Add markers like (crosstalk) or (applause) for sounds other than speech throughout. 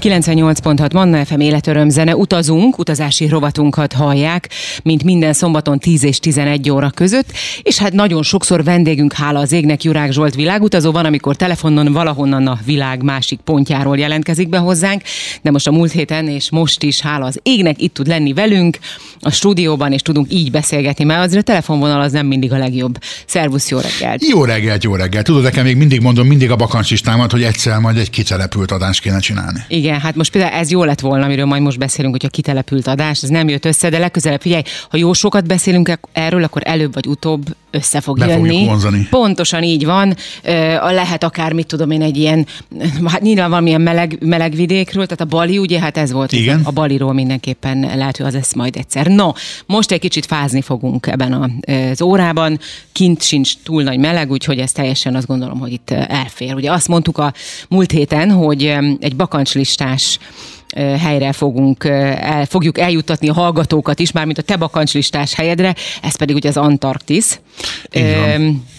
98.6 Manna FM életöröm zene. Utazunk, utazási rovatunkat hallják, mint minden szombaton 10 és 11 óra között, és hát nagyon sokszor vendégünk, hála az égnek, Jurák Zsolt világutazó van, amikor telefonon valahonnan a világ másik pontjáról jelentkezik be hozzánk, de most a múlt héten és most is, hála az égnek, itt tud lenni velünk a stúdióban, és tudunk így beszélgetni, mert azért a telefonvonal az nem mindig a legjobb. Szervusz, jó reggelt! Jó reggelt, jó reggelt. Tudod, nekem még mindig mondom, mindig a bakancsistámat, hogy egyszer majd egy kitelepült adást kéne csinálni. Igen, hát most például ez jó lett volna, amiről majd most beszélünk, hogy a kitelepült adás, ez nem jött össze, de legközelebb figyelj, ha jó sokat beszélünk erről, akkor előbb vagy utóbb össze fog Be jönni. vonzani. Pontosan így van. Lehet akár, mit tudom én, egy ilyen, hát nyilván valamilyen meleg, meleg vidékről, tehát a Bali, ugye, hát ez volt. Igen. A Baliról mindenképpen lehet, hogy az lesz majd egyszer. No, most egy kicsit fázni fogunk ebben az órában. Kint sincs túl nagy meleg, úgyhogy ez teljesen azt gondolom, hogy itt elfér. Ugye azt mondtuk a múlt héten, hogy egy bakancslistás helyre fogunk, el, fogjuk eljuttatni a hallgatókat is, mármint a te bakancslistás helyedre, ez pedig ugye az Antarktisz.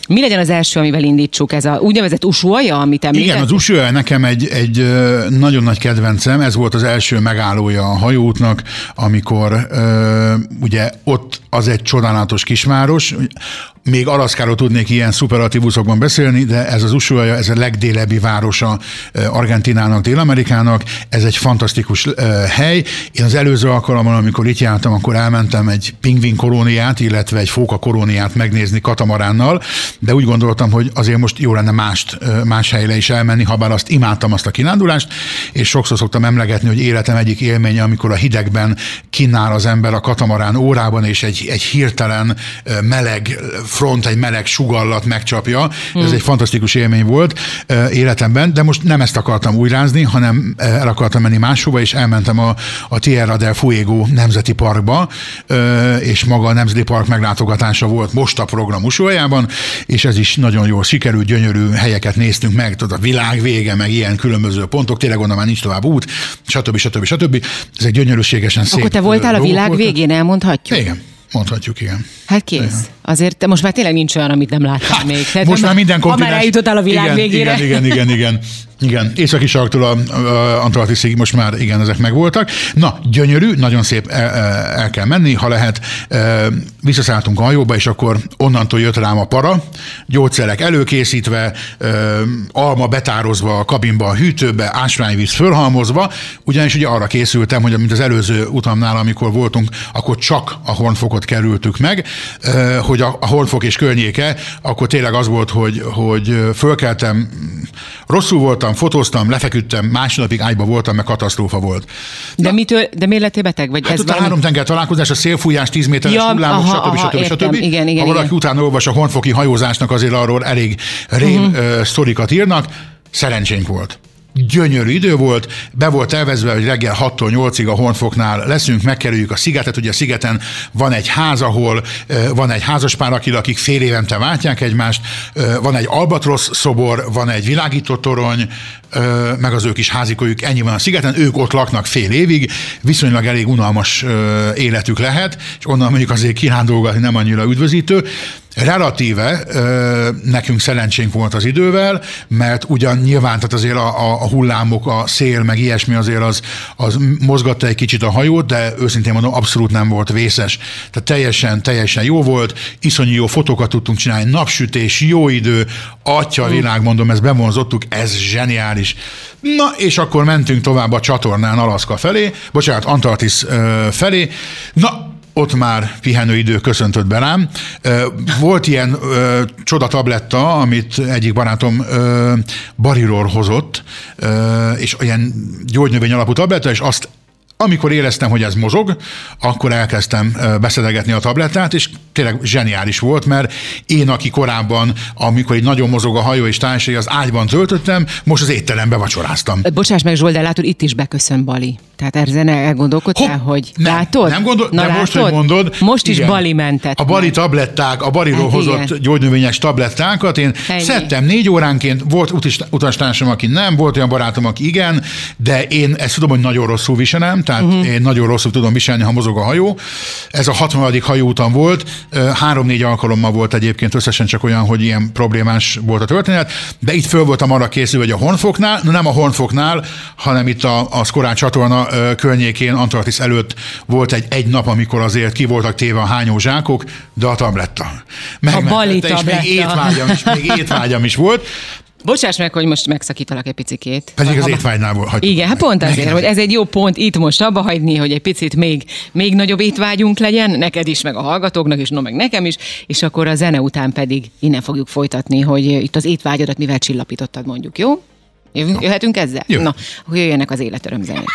Mi legyen az első, amivel indítsuk? Ez a úgynevezett Ushuaia, amit említett? Igen, az Ushuaia nekem egy, egy nagyon nagy kedvencem, ez volt az első megállója a hajóútnak, amikor ugye ott az egy csodálatos kisváros, még Alaszkáról tudnék ilyen szuperatívuszokban beszélni, de ez az Ushuaia, ez a legdélebbi városa ö, Argentinának, Dél-Amerikának, ez egy fantasztikus ö, hely. Én az előző alkalommal, amikor itt jártam, akkor elmentem egy pingvin kolóniát, illetve egy fóka kolóniát megnézni katamaránnal, de úgy gondoltam, hogy azért most jó lenne mást, ö, más helyre is elmenni, ha bár azt imádtam azt a kirándulást, és sokszor szoktam emlegetni, hogy életem egyik élménye, amikor a hidegben kínál az ember a katamarán órában, és egy, egy hirtelen meleg front, egy meleg sugallat megcsapja. Ez Hmm. egy fantasztikus élmény volt életemben, de most nem ezt akartam újrázni, hanem el akartam menni máshova, és elmentem a, a Tierra del Fuego Nemzeti Parkba, és maga a Nemzeti Park meglátogatása volt most a program Ushuaiában, és ez is nagyon jól sikerült, gyönyörű helyeket néztünk meg, tudod, a világ vége, meg ilyen különböző pontok, tényleg onnan már nincs tovább út, stb. stb. stb. Ezek gyönyörűségesen szép Akkor te voltál a világ végén, elmondhatjuk? Igen, mondhatjuk, igen. Hát kész. Azért te most már tényleg nincs olyan, amit nem láttál még. Tehát Most már minden Ha kontinens... már eljutottál a világ igen, végére. Igen, igen, igen, igen. Igen, északi sarktól a, a Antarktiszig most már igen, ezek megvoltak. Na, gyönyörű, nagyon szép el, el kell menni, ha lehet. E, Visszaszálltunk a hajóba, és akkor onnantól jött rám a para, gyógyszerek előkészítve, e, alma betározva a kabinba, a hűtőbe, ásványvíz fölhalmozva, ugyanis ugye arra készültem, hogy mint az előző utamnál, amikor voltunk, akkor csak a Hornfokot kerültük meg, hogy a, a Hornfok és környéke, akkor tényleg az volt, hogy, hogy fölkeltem, rosszul voltam, fotóztam, lefeküdtem, másnapig ágyba voltam, meg katasztrófa volt. De, mitől, de miért lettél beteg? Vagy Hát ez ott a valami... három tenger találkozás, a szélfújás, 10 méteres Ja, hullámok, aha, stb. aha, stb. értem. stb. Igen, igen, ha valaki igen. utána olvas a honfoki hajózásnak, azért arról elég rém uh-huh. sztorikat írnak. Szerencsénk volt. Gyönyörű idő volt, be volt elvezve, hogy reggel 6-tól 8-ig a Hornfoknál leszünk, megkerüljük a szigetet. Ugye a szigeten van egy ház, ahol van egy házaspár, akik, akik fél évente váltják egymást, van egy albatrosz szobor, van egy világító torony, meg az ő kis házikójuk, ennyi van a szigeten, ők ott laknak fél évig, viszonylag elég unalmas életük lehet, és onnan mondjuk azért kirándolgatni nem annyira üdvözítő. Relatíve ö, nekünk szerencsénk volt az idővel, mert ugyan nyilván tehát azért a, a, a hullámok, a szél, meg ilyesmi azért az, az mozgatta egy kicsit a hajót, de őszintén mondom, abszolút nem volt vészes. Tehát teljesen, teljesen jó volt, iszonyú jó fotókat tudtunk csinálni, napsütés, jó idő, atya világ, mondom, ezt bevonzottuk, ez zseniális. Na, és akkor mentünk tovább a csatornán Alaszka felé, bocsánat, Antarktisz felé. Na, ott már pihenőidő köszöntött be rám. Volt ilyen ö, csoda tabletta, amit egyik barátom ö, Bariról hozott, ö, és olyan gyógynövény alapú tabletta, és azt amikor éreztem, hogy ez mozog, akkor elkezdtem beszedegetni a tablettát, és tényleg zseniális volt, mert én, aki korábban, amikor egy nagyon mozog a hajó és társai, az ágyban töltöttem, most az étterembe vacsoráztam. Bocsáss meg, Zsolt, de látod, itt is beköszön Bali. Tehát ezen elgondolkodtál, Hopp, hogy nem, látod? Nem gondol, Na, most, látod? hogy mondod. Most is igen. Bali mentett. A Bali tabletták, a Baliról Hát hozott igen. gyógynövényes tablettákat, én Ennyi. szedtem négy óránként, volt utas- utastársam, aki nem, volt olyan barátom, aki igen, de én ezt tudom, hogy nagyon rosszul viselem, tehát uh-huh. én nagyon rosszul tudom viselni, ha mozog a hajó. Ez a 60. hajóúton volt, három-négy alkalommal volt egyébként összesen csak olyan, hogy ilyen problémás volt a történet, de itt föl voltam arra készülve, hogy a Honfoknál, nem a Honfoknál, hanem itt a, a Szkorán csatorna környékén, Antarktisz előtt volt egy, egy nap, amikor azért ki voltak téve a hányó zsákok, de a tabletta. Meg, a bali. És még étvágyam is, még (laughs) étvágyam is volt. Bocsáss meg, hogy most megszakítalak egy picikét. Pedig az étvágynál volt. Igen, hát pont azért, hogy ez egy jó pont itt most abba hagyni, hogy egy picit még, még nagyobb étvágyunk legyen, neked is, meg a hallgatóknak is, no meg nekem is, és akkor a zene után pedig innen fogjuk folytatni, hogy itt az étvágyadat mivel csillapítottad mondjuk, jó? Jöhetünk ezzel? Jó. Na, akkor jöjjenek az életörömzenék.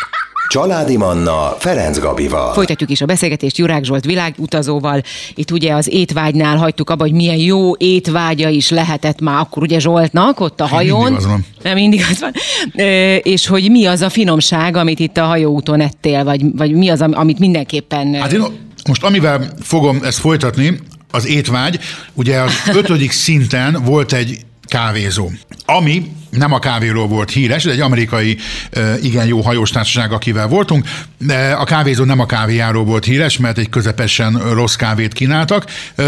Családi Manna Ferenc Gabival. Folytatjuk is a beszélgetést Jurák Zsolt világutazóval. Itt ugye az étvágynál hagytuk abba, hogy milyen jó étvágya is lehetett már akkor ugye Zsoltnak ott a hajón. Mindig az van. Nem mindig az van. E, és hogy mi az a finomság, amit itt a hajóúton ettél, vagy, vagy mi az, amit mindenképpen... Hát én most amivel fogom ezt folytatni, az étvágy, ugye az (laughs) ötödik szinten volt egy kávézó, ami nem a kávéról volt híres, ez egy amerikai igen jó hajóstársaság, akivel voltunk, de a kávézó nem a kávéjáról volt híres, mert egy közepesen rossz kávét kínáltak,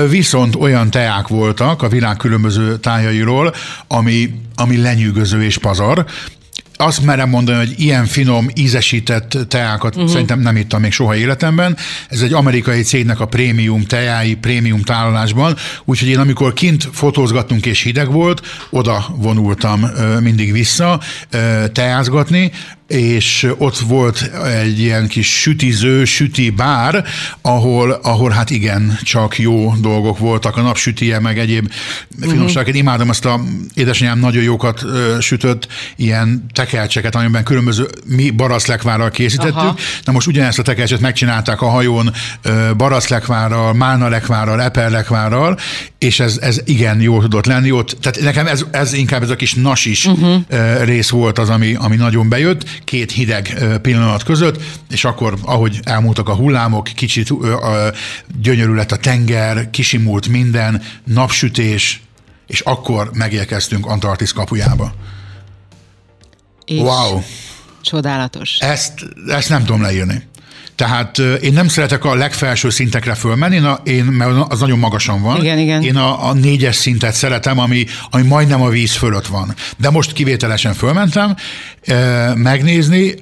viszont olyan teák voltak a világ különböző tájairól, ami, ami lenyűgöző és pazar, azt merem mondani, hogy ilyen finom, ízesített teákat uh-huh. szerintem nem ittam még soha életemben. Ez egy amerikai cégnek a prémium teái, prémium tálalásban, úgyhogy én amikor kint fotózgattunk és hideg volt, oda vonultam mindig vissza teázgatni, és ott volt egy ilyen kis sütiző, süti bár, ahol, ahol hát igen, csak jó dolgok voltak, a napsütie, meg egyéb finomságok. Uh-huh. Imádom azt a édesanyám nagyon jókat ö, sütött, ilyen tekercseket, amiben különböző mi baraszlekvárral készítettük. Aha. Na most ugyanezt a tekercset megcsinálták a hajón ö, baraszlekvárral, málnalekvárral, eperlekvárral, és ez, ez igen jó tudott lenni ott. Tehát nekem ez, ez inkább ez a kis nasis uh-huh. rész volt az, ami, ami nagyon bejött két hideg pillanat között, és akkor, ahogy elmúltak a hullámok, kicsit gyönyörű lett a tenger, kisimult minden, napsütés, és akkor megérkeztünk Antarktisz kapujába. És wow! Csodálatos. Ezt, ezt nem tudom leírni. Tehát én nem szeretek a legfelső szintekre fölmenni, na, én, mert az nagyon magasan van. Igen, igen. Én a, a négyes szintet szeretem, ami, ami majdnem a víz fölött van. De most kivételesen fölmentem e, megnézni,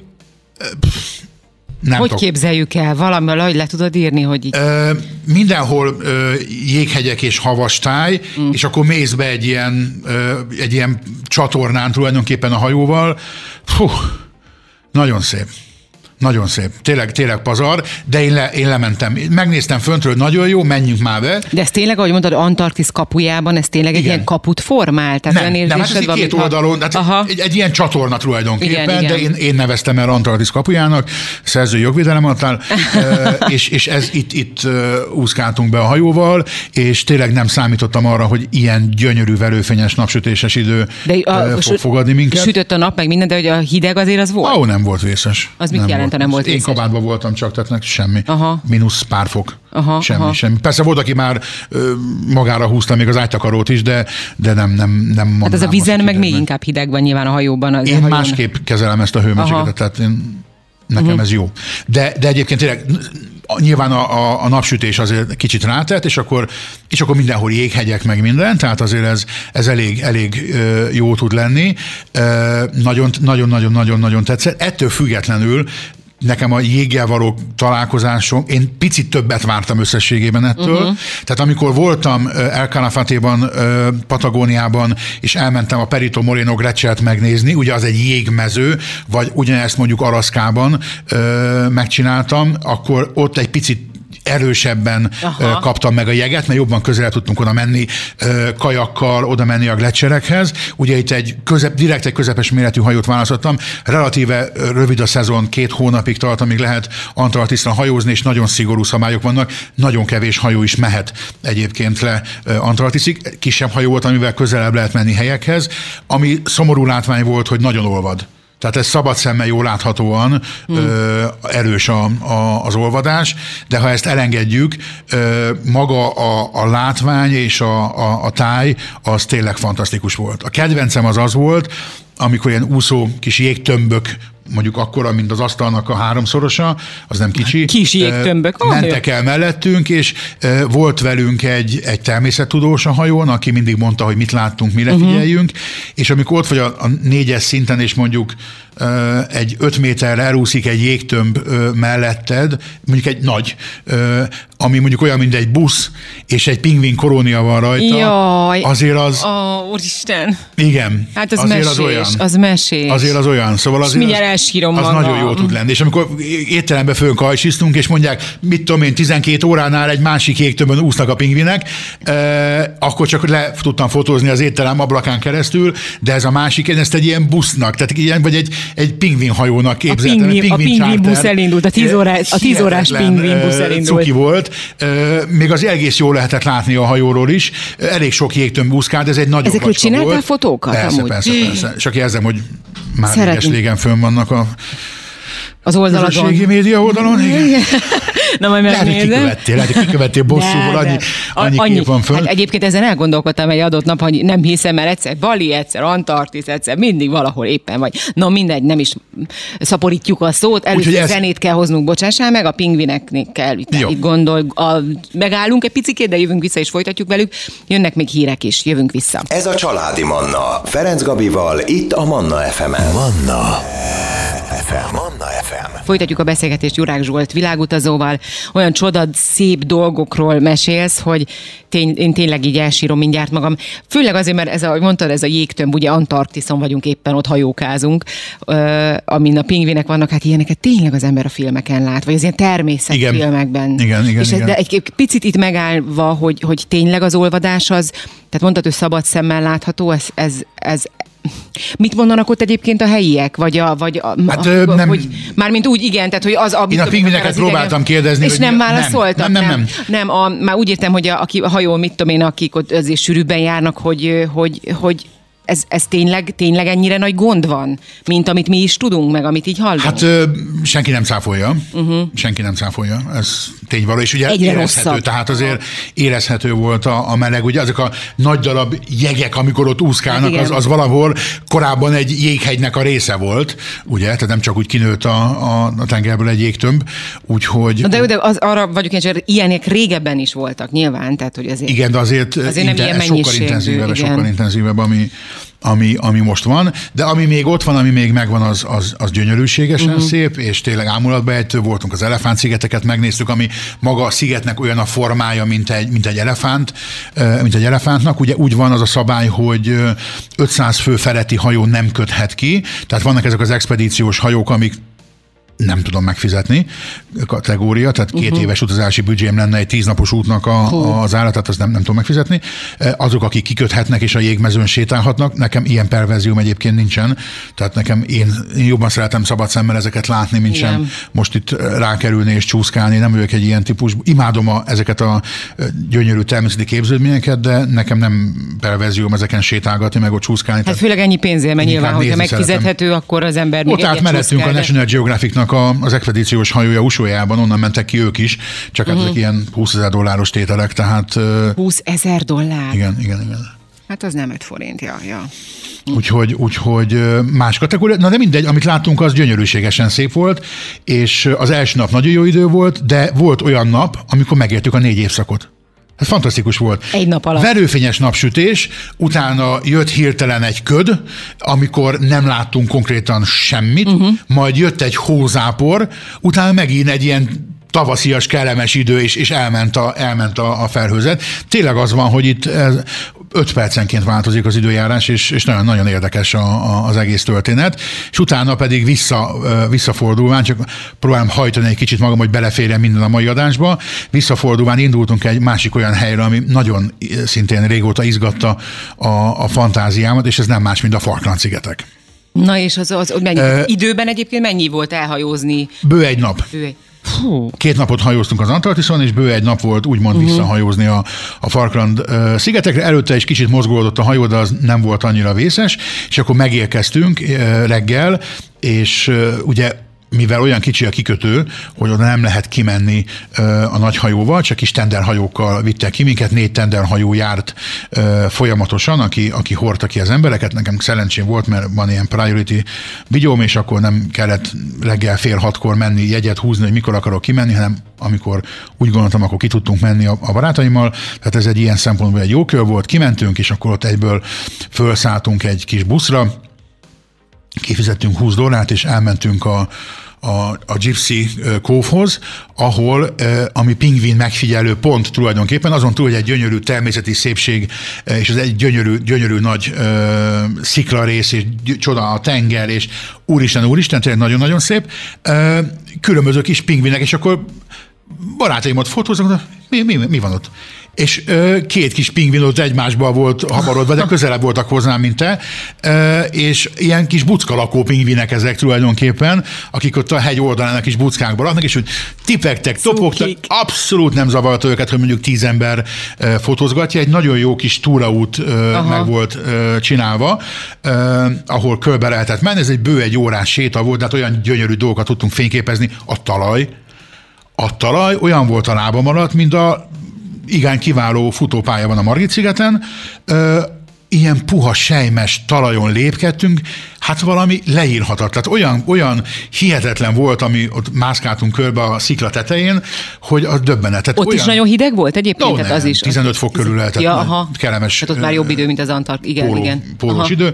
nem hogy tok. képzeljük el? Valami, hogy le tudod írni, hogy így? Ö, mindenhol ö, jéghegyek és havastáj, mm. és akkor mész be egy ilyen, ö, egy ilyen csatornán tulajdonképpen a hajóval. Fú, nagyon szép. Nagyon szép. Tényleg, tényleg pazar, de én, le, én lementem. Megnéztem föntről, nagyon jó, menjünk már be. De ez tényleg, ahogy mondtad, Antarktisz kapujában, ez tényleg Igen. egy ilyen kaput formál? Tehát nem, nem, hát ez van, két oldalon, hát Aha. Egy, egy, ilyen csatorna tulajdonképpen, igen, igen. de én, én neveztem el Antarktisz kapujának, szerző jogvédelem adtál, (laughs) és, és ez itt, itt úszkáltunk be a hajóval, és tényleg nem számítottam arra, hogy ilyen gyönyörű, verőfényes, napsütéses idő de a, fog fogadni minket. Sütött a nap, meg minden, de hogy a hideg azért az volt? Ó, nem volt vészes. Az mit jelent? Jelente nem volt Én kabátban voltam csak, tehát semmi. Aha. Minusz pár fok. Aha, semmi, aha. semmi. Persze volt, aki már ö, magára húzta még az ágytakarót is, de, de nem, nem, nem Hát ez a vizen meg még inkább hideg van nyilván a hajóban. Az én hajón. másképp kezelem ezt a hőmérsékletet, tehát én, nekem uh-huh. ez jó. De, de egyébként tényleg nyilván a, a, a napsütés azért kicsit rátett, és akkor, és akkor mindenhol jéghegyek, meg minden, tehát azért ez, ez elég, elég jó tud lenni. Nagyon-nagyon-nagyon-nagyon tetszett. Ettől függetlenül nekem a jéggel való találkozásom, én picit többet vártam összességében ettől. Uh-huh. Tehát amikor voltam El Calafatéban, Patagóniában, és elmentem a Perito Moreno Gletschert megnézni, ugye az egy jégmező, vagy ugyanezt mondjuk Araszkában megcsináltam, akkor ott egy picit erősebben Aha. kaptam meg a jeget, mert jobban közel tudtunk oda menni kajakkal, oda menni a gletserekhez. Ugye itt egy közep, direkt egy közepes méretű hajót választottam. Relatíve rövid a szezon, két hónapig tart, amíg lehet Antarktisztán hajózni, és nagyon szigorú szabályok vannak. Nagyon kevés hajó is mehet egyébként le Antarktiszig. Kisebb hajó volt, amivel közelebb lehet menni helyekhez, ami szomorú látvány volt, hogy nagyon olvad. Tehát ez szabad szemmel jól láthatóan hmm. ö, erős a, a, az olvadás, de ha ezt elengedjük, ö, maga a, a látvány és a, a, a táj az tényleg fantasztikus volt. A kedvencem az az volt, amikor ilyen úszó kis jégtömbök mondjuk akkora, mint az asztalnak a háromszorosa, az nem kicsi. Kis jégtömbök. Oh, Mentek el mellettünk, és volt velünk egy, egy természettudós a hajón, aki mindig mondta, hogy mit láttunk, mire uh-huh. figyeljünk, és amikor ott vagy a, a négyes szinten, és mondjuk egy öt méterre elúszik egy jégtömb melletted, mondjuk egy nagy, ami mondjuk olyan, mint egy busz, és egy pingvin korónia van rajta, Jaj. azért az... Ó, úristen. Igen. Hát az azért mesés, az olyan. Az mesés. Azért az olyan. Szóval azért az, elsírom az magam. nagyon jó tud lenni. És amikor étterembe fölkajsisztunk, és mondják, mit tudom én, 12 óránál egy másik jégtömbön úsznak a pingvinek, eh, akkor csak le tudtam fotózni az étterem ablakán keresztül, de ez a másik, ezt egy ilyen busznak, tehát ilyen, vagy egy, egy pingvinhajónak képzeltem. A pingvin, a pingvin busz elindult, a 10 órás, a tíz órás pingvin busz elindult. Cuki volt. Még az egész jól lehetett látni a hajóról is. Elég sok jégtömb úszkált, ez egy nagyon Ezekről csináltál fotókat? Persze, amúgy? persze, persze. Csak érzem, hogy már régen fönn vannak a az oldalon. Közösségi média oldalon, igen. (laughs) Na majd megnézem. Lehet, hogy kikövettél, lehet, hogy kikövettél (laughs) bosszúból, annyi, annyi, annyi kép van föl. Hát egyébként ezen elgondolkodtam egy adott nap, hogy nem hiszem, mert egyszer Bali, egyszer Antarktisz, egyszer mindig valahol éppen vagy. Na mindegy, nem is szaporítjuk a szót, először ez... zenét kell hoznunk, bocsássál meg, a pingvineknek kell itt, itt gondol, a, megállunk egy picikét, de jövünk vissza és folytatjuk velük. Jönnek még hírek is, jövünk vissza. Ez a Családi Manna, Ferenc Gabival, itt a Manna FM-en. Manna FM. Manna FM. Folytatjuk a beszélgetést Jurák Zsolt világutazóval. Olyan csodad, szép dolgokról mesélsz, hogy tény, én tényleg így elsírom mindjárt magam. Főleg azért, mert ez a, ahogy mondtad, ez a jégtömb, ugye Antarktiszon vagyunk éppen, ott hajókázunk, uh, amin a pingvinek vannak, hát ilyeneket tényleg az ember a filmeken lát, vagy az ilyen természetfilmekben. Igen, igen, igen, És igen. De egy picit itt megállva, hogy, hogy tényleg az olvadás az, tehát mondtad, hogy szabad szemmel látható, ez, ez, ez Mit mondanak ott egyébként a helyiek? Vagy a, vagy a, hát, a, nem, hogy, mármint úgy, igen, tehát hogy az... A, én a pingvineket próbáltam kérdezni. És nem válaszoltak? Nem, nem, nem. Nem, nem a, már úgy értem, hogy a, aki a hajón, mit tudom én, akik ott azért sűrűbben járnak, hogy, hogy, hogy ez, ez tényleg, tényleg ennyire nagy gond van, mint amit mi is tudunk, meg amit így hallunk? Hát ö, senki nem cáfolja. Uh-huh. Senki nem cáfolja. Ez tényvaló. És ugye Egyre érezhető, rosszabb. tehát azért érezhető volt a, a meleg. Ugye azok a nagy darab jegek, amikor ott úszkálnak, hát az, az valahol korábban egy jéghegynek a része volt, ugye? Tehát nem csak úgy kinőtt a, a, a tengerből egy jégtömb, úgyhogy... De, de az, arra vagyok én, hogy ilyenek régebben is voltak nyilván, tehát hogy azért... Igen, de azért, azért nem ilyen sokkal intenzívebb, igen. sokkal intenzívebb, ami, ami, ami most van, de ami még ott van, ami még megvan, az, az, az gyönyörűségesen uh-huh. szép, és tényleg ámulatba ejtő voltunk, az elefánt-szigeteket megnéztük, ami maga a szigetnek olyan a formája, mint egy, mint egy elefánt, mint egy elefántnak. Ugye úgy van az a szabály, hogy 500 fő feletti hajó nem köthet ki, tehát vannak ezek az expedíciós hajók, amik nem tudom megfizetni kategória, tehát két uh-huh. éves utazási büdzsém lenne egy tíznapos útnak a, uh. az állatát, azt nem, nem tudom megfizetni. Azok, akik kiköthetnek és a jégmezőn sétálhatnak, nekem ilyen perverzióm egyébként nincsen, tehát nekem én, én jobban szeretem szabad szemmel ezeket látni, mint Igen. sem most itt rákerülni és csúszkálni, nem vagyok egy ilyen típus. Imádom a, ezeket a gyönyörű természeti képződményeket, de nekem nem perverzióm ezeken sétálgatni, meg ott csúszkálni. Hát főleg ennyi pénzért, mert nyilván, hogyha megfizethető, szeretem. akkor az ember még Ott átmenettünk a National Geographicnak Amazonnak a, az expedíciós hajója usójában, onnan mentek ki ők is, csak uh-huh. ezek ilyen 20 ezer dolláros tételek, tehát... 20 ezer dollár? Igen, igen, igen. Hát az nem 5 forint, ja, ja. Úgyhogy, úgyhogy más kategória. Na de mindegy, amit láttunk, az gyönyörűségesen szép volt, és az első nap nagyon jó idő volt, de volt olyan nap, amikor megértük a négy évszakot. Ez fantasztikus volt. Egy nap alatt. Verőfényes napsütés, utána jött hirtelen egy köd, amikor nem láttunk konkrétan semmit, uh-huh. majd jött egy hózápor, utána megint egy ilyen tavaszias, kellemes idő, és, és elment, a, elment a, a felhőzet. Tényleg az van, hogy itt ez, 5 percenként változik az időjárás, és, és nagyon, nagyon érdekes a, a, az egész történet. És utána pedig vissza, visszafordulván, csak próbálom hajtani egy kicsit magam, hogy beleférjen minden a mai adásba, visszafordulván indultunk egy másik olyan helyre, ami nagyon szintén régóta izgatta a, a fantáziámat, és ez nem más, mint a Falkland-szigetek. Na és az, az, az mennyi, uh, időben egyébként mennyi volt elhajózni? Bő egy nap. Bő egy. Fú. Két napot hajóztunk az Antarktiszon, és bő egy nap volt úgymond uh-huh. visszahajózni a, a Falkland uh, szigetekre. Előtte is kicsit mozgódott a hajó, de az nem volt annyira vészes, és akkor megérkeztünk uh, reggel, és uh, ugye mivel olyan kicsi a kikötő, hogy oda nem lehet kimenni a nagy hajóval, csak is tenderhajókkal vittek ki minket, négy tenderhajó járt folyamatosan, aki, aki hordta ki az embereket. Nekem szerencsém volt, mert van ilyen priority vigyóm, és akkor nem kellett reggel fél hatkor menni, jegyet húzni, hogy mikor akarok kimenni, hanem amikor úgy gondoltam, akkor ki tudtunk menni a, a barátaimmal. Tehát ez egy ilyen szempontból egy jó kör volt, kimentünk, és akkor ott egyből felszálltunk egy kis buszra, kifizettünk 20 dollárt, és elmentünk a, a, a Gypsy kóvhoz, ahol, ami pingvin megfigyelő pont tulajdonképpen, azon túl, hogy egy gyönyörű természeti szépség, és az egy gyönyörű, gyönyörű nagy uh, sziklarész, és csoda a tenger, és úristen, úristen, tényleg nagyon-nagyon szép, uh, különböző kis pingvinek, és akkor barátaimot fotóznak, mi, mi, mi van ott? És ö, két kis pingvin ott egymásba volt hamarodva, de (laughs) közelebb voltak hozzám, mint te, ö, és ilyen kis buckalakó pingvinek ezek tulajdonképpen, akik ott a hegy oldalán a kis buckákban laknak, és hogy tipektek, topogtak, abszolút nem zavarta őket, hogy mondjuk tíz ember ö, fotózgatja, egy nagyon jó kis túraút ö, meg volt ö, csinálva, ö, ahol körbe lehetett menni, ez egy bő egy órás séta volt, de hát olyan gyönyörű dolgokat tudtunk fényképezni, a talaj, a talaj olyan volt a lábam alatt, mint a igen kiváló futópálya van a Margit szigeten, ilyen puha, sejmes talajon lépkedtünk, hát valami leírhatat. Tehát olyan, olyan hihetetlen volt, ami ott mászkáltunk körbe a szikla tetején, hogy a döbbenetet. Ott olyan... is nagyon hideg volt egyébként? No, tehát nem, az is. 15 fok körül lehetett. Ja, aha. Kellemes. Tehát ott már jobb idő, mint az Antark. Igen, póló, igen. Pólós aha. idő.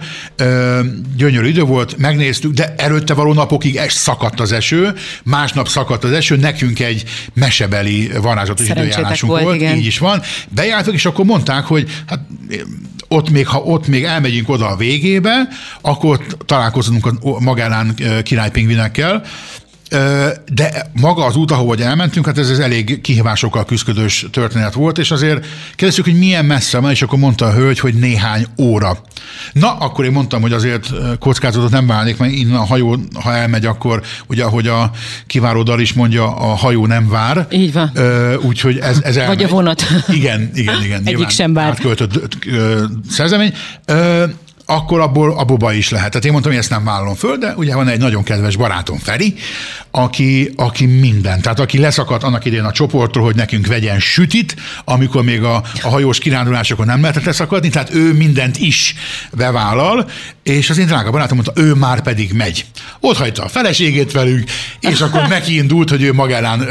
Gyönyörű idő volt, megnéztük, de előtte való napokig es szakadt az eső, másnap szakadt az eső, nekünk egy mesebeli varázslatos időjárásunk volt, volt így is van. Bejártuk, és akkor mondták, hogy hát ott még, ha ott még elmegyünk oda a végébe, akkor találkozunk a Magellán királypingvinekkel, de maga az út, ahova elmentünk, hát ez, ez elég kihívásokkal küzdködős történet volt, és azért kérdeztük, hogy milyen messze van, és akkor mondta a hölgy, hogy néhány óra. Na, akkor én mondtam, hogy azért kockázatot nem válnék, mert innen a hajó, ha elmegy, akkor ugye, ahogy a kiváró dal is mondja, a hajó nem vár. Így van. Úgyhogy ez, ez elmegy. Vagy a vonat. Igen, igen, igen. Egyik sem vár. Átköltött szerzemény akkor abból, abból baj is lehet. Tehát én mondtam, hogy ezt nem vállalom föl, de ugye van egy nagyon kedves barátom, Feri, aki, aki minden. Tehát aki leszakadt annak idején a csoportról, hogy nekünk vegyen sütit, amikor még a, a hajós kirándulásokon nem lehetett leszakadni, tehát ő mindent is bevállal, és az én drága barátom mondta, ő már pedig megy. Ott hagyta a feleségét velünk, és akkor indult, hogy ő magánán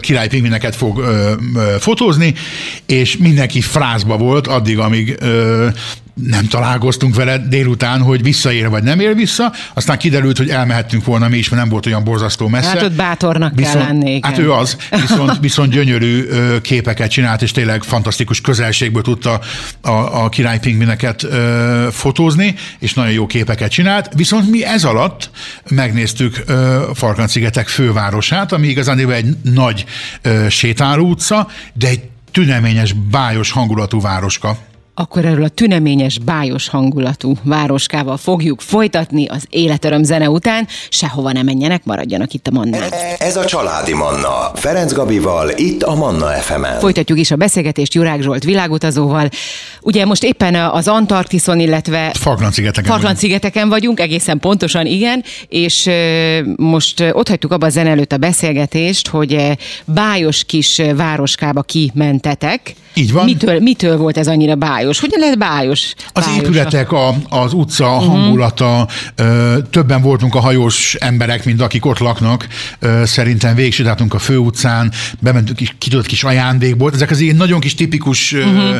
királypingvineket fog ö, ö, fotózni, és mindenki frázba volt addig, amíg ö, nem találkoztunk vele délután, hogy visszaér vagy nem ér vissza, aztán kiderült, hogy elmehettünk volna mi is, mert nem volt olyan borzasztó messze. Hát ott bátornak viszont, kell lenni. Igen. Hát ő az, viszont, viszont gyönyörű képeket csinált, és tényleg fantasztikus közelségből tudta a, a király pingvineket fotózni, és nagyon jó képeket csinált. Viszont mi ez alatt megnéztük Farkanszigetek fővárosát, ami igazán egy nagy sétáló utca, de egy tüneményes, bájos hangulatú városka. Akkor erről a tüneményes, bájos hangulatú városkával fogjuk folytatni az életöröm zene után. Sehova ne menjenek, maradjanak itt a Manna. E, ez a Családi Manna. Ferenc Gabival, itt a Manna fm -en. Folytatjuk is a beszélgetést Jurák Zsolt világutazóval. Ugye most éppen az Antarktiszon, illetve Falkland-szigeteken, Falkland-szigeteken vagyunk, egészen pontosan igen, és most ott hagytuk abba a zene előtt a beszélgetést, hogy bájos kis városkába kimentetek. Így van. Mitől, mitől volt ez annyira bájos? Bájos? Hogyan lehet bájos? Az bájos? épületek, a, az utca, a uh-huh. hangulata, ö, többen voltunk a hajós emberek, mint akik ott laknak. Ö, szerintem végigsétáltunk a főutcán, bementünk kis, kidott kis ajándékbolt. Ezek az ilyen nagyon kis tipikus ö,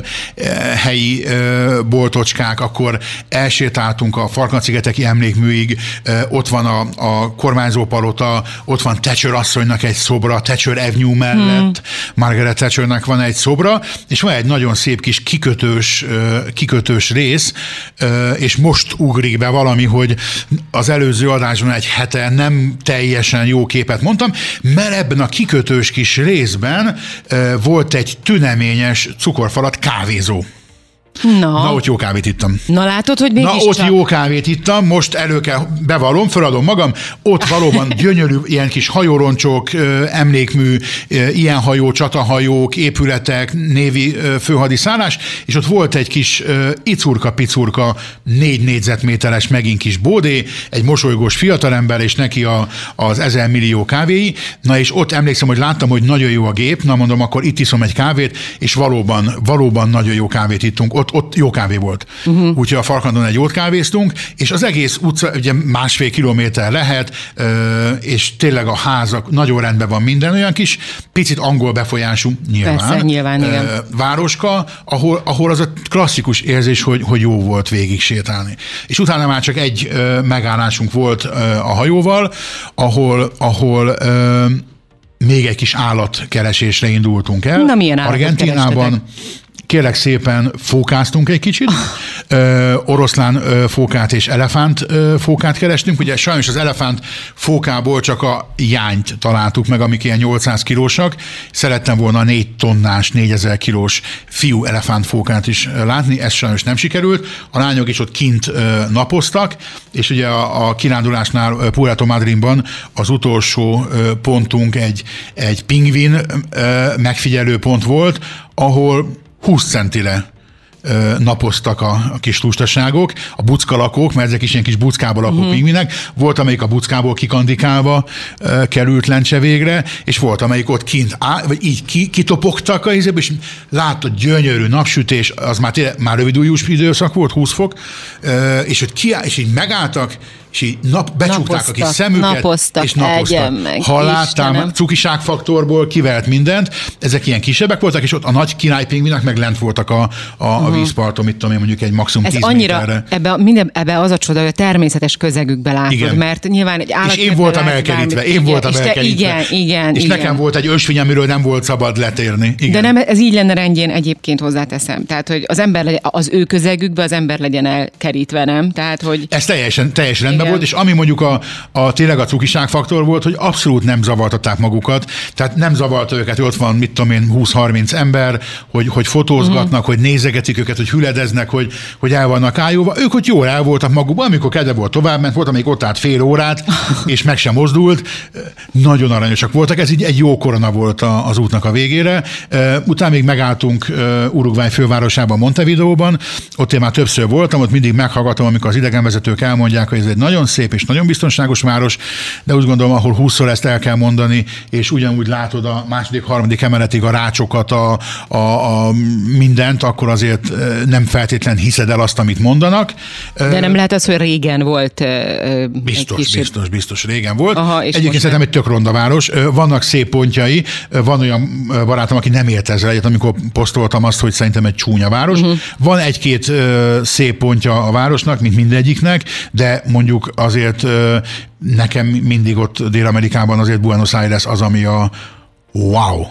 helyi ö, boltocskák, akkor elsétáltunk a Farkanszigeteki emlékműig, ö, ott van a, a kormányzópalota, ott van Thatcher asszonynak egy szobra, Thatcher Avenue mellett, uh-huh. Margaret Thatchernek van egy szobra, és van egy nagyon szép kis kikötős kikötős rész, és most ugrik be valami, hogy az előző adásban egy hete nem teljesen jó képet mondtam, mert ebben a kikötős kis részben volt egy tüneményes cukorfalat kávézó. Na. Na, ott jó kávét ittam. Na látod, hogy mégis Na, ott csak... jó kávét ittam, most elő kell, bevallom, feladom magam, ott valóban (laughs) gyönyörű ilyen kis hajóroncsok, emlékmű, ilyen hajó, csatahajók, épületek, névi főhadiszállás, és ott volt egy kis icurka-picurka, négy négyzetméteres megint kis bódé, egy mosolygós fiatalember, és neki a, az ezer millió kávéi. Na és ott emlékszem, hogy láttam, hogy nagyon jó a gép, na mondom, akkor itt iszom egy kávét, és valóban, valóban nagyon jó kávét ittunk. Ott, ott jó kávé volt. Uh-huh. Úgyhogy a Farkandon egy jót kávéztunk, és az egész utca ugye másfél kilométer lehet, és tényleg a házak, nagyon rendben van minden, olyan kis picit angol befolyású nyilván. Persze, nyilván, igen. Városka, ahol, ahol az a klasszikus érzés, hogy, hogy jó volt végig sétálni. És utána már csak egy megállásunk volt a hajóval, ahol, ahol még egy kis állatkeresésre indultunk el. Na, milyen Argentinában. kerestetek? Kérlek szépen fókáztunk egy kicsit, (laughs) ö, oroszlán ö, fókát és elefánt ö, fókát kerestünk. Ugye sajnos az elefánt fókából csak a jányt találtuk meg, amik ilyen 800 kilósak. Szerettem volna 4 tonnás, 4000 kilós fiú elefánt fókát is látni, ez sajnos nem sikerült. A lányok is ott kint ö, napoztak, és ugye a, a kirándulásnál Puerto Madrynban az utolsó ö, pontunk egy, egy pingvin ö, megfigyelő pont volt, ahol 20 centire napoztak a, a kis lustaságok, a buckalakók, mert ezek is ilyen kis buckából lakó uh-huh. pingvinek, volt, amelyik a buckából kikandikálva ö, került lencse végre, és volt, amelyik ott kint áll, vagy így ki, kitopogtak a izébe, és látod, gyönyörű napsütés, az már, tényleg, már rövidújús időszak volt, 20 fok, ö, és ott kiáll, és így megálltak, és így nap, becsukták a kis Napoztak, szemüket, napoztak, és napoztak. meg, ha láttál, Istenem. cukiságfaktorból kivert mindent, ezek ilyen kisebbek voltak, és ott a nagy királypingvinek meg lent voltak a, a, a vízparton, mit tudom én, mondjuk egy maximum Ez 10 annyira, méterre. ebbe, minden, ebbe az a csoda, hogy a természetes közegükbe látod, Igen. mert nyilván egy állat. És én voltam elkerítve, én voltam és te, elkerítve. Igen, igen, És igen. nekem volt egy ösvény, amiről nem volt szabad letérni. Igen. De nem, ez így lenne rendjén egyébként hozzáteszem. Tehát, hogy az ember legyen, az ő közegükbe az ember legyen elkerítve, nem? Tehát, hogy Ez teljesen, teljes rendben Igen. volt, és ami mondjuk a, a tényleg a cukiság faktor volt, hogy abszolút nem zavartatták magukat, tehát nem zavarta őket, hogy ott van, mit tudom én, 20-30 ember, hogy, hogy fotózgatnak, Mhm. hogy nézegetik őket, hogy hüledeznek, hogy, hogy el vannak ájóva. Ők ott jól el voltak magukban, amikor kedve volt tovább ment, volt, amelyik ott állt fél órát, (laughs) és meg sem mozdult. Nagyon aranyosak voltak, ez így egy jó korona volt a, az útnak a végére. Utána még megálltunk Uruguay fővárosában, Montevideo-ban, ott én már többször voltam, ott mindig meghallgatom, amikor az idegenvezetők elmondják, hogy ez egy nagyon szép és nagyon biztonságos város, de úgy gondolom, ahol 20 ezt el kell mondani, és ugyanúgy látod a második, harmadik emeletig a rácsokat, a, a, a mindent, akkor azért nem feltétlen hiszed el azt, amit mondanak. de nem lehet az, hogy régen volt Biztos, kis- biztos, biztos, régen volt. Aha, és Egyébként szerintem egy tök ronda város. Vannak szép pontjai, van olyan barátom, aki nem ért ezzel egyet, amikor posztoltam azt, hogy szerintem egy csúnya város. Uh-huh. Van egy-két szép pontja a városnak, mint mindegyiknek, de mondjuk azért ö, nekem mindig ott Dél-Amerikában azért Buenos Aires az, ami a wow.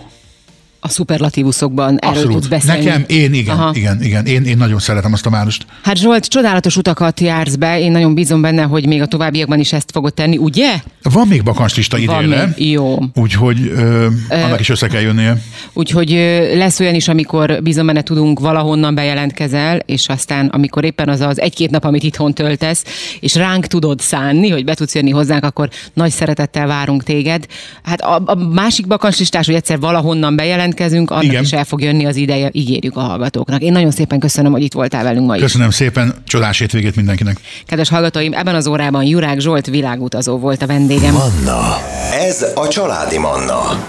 A szuperlatívuszokban erről tudsz Abszolút. beszélni. Nekem, én igen, Aha. igen, igen. Én, én nagyon szeretem azt a várost. Hát Zsolt, csodálatos utakat jársz be, én nagyon bízom benne, hogy még a továbbiakban is ezt fogod tenni, ugye? Van még bakancslista idénre. Jó. úgyhogy ö, annak is össze kell jönnie. Úgyhogy ö, lesz olyan is, amikor bízom benne tudunk valahonnan bejelentkezel, és aztán amikor éppen az az egy-két nap, amit itthon töltesz, és ránk tudod szánni, hogy be tudsz jönni hozzánk, akkor nagy szeretettel várunk téged. Hát a, a másik bakancslistás, hogy egyszer valahonnan bejelentkezünk, annak Igen. is el fog jönni az ideje, ígérjük a hallgatóknak. Én nagyon szépen köszönöm, hogy itt voltál velünk ma is. Köszönöm szépen, csodás hétvégét mindenkinek. Kedves hallgatóim, ebben az órában Jurák Zsolt világutazó volt a vendégem. Manna. Ez a családi Manna.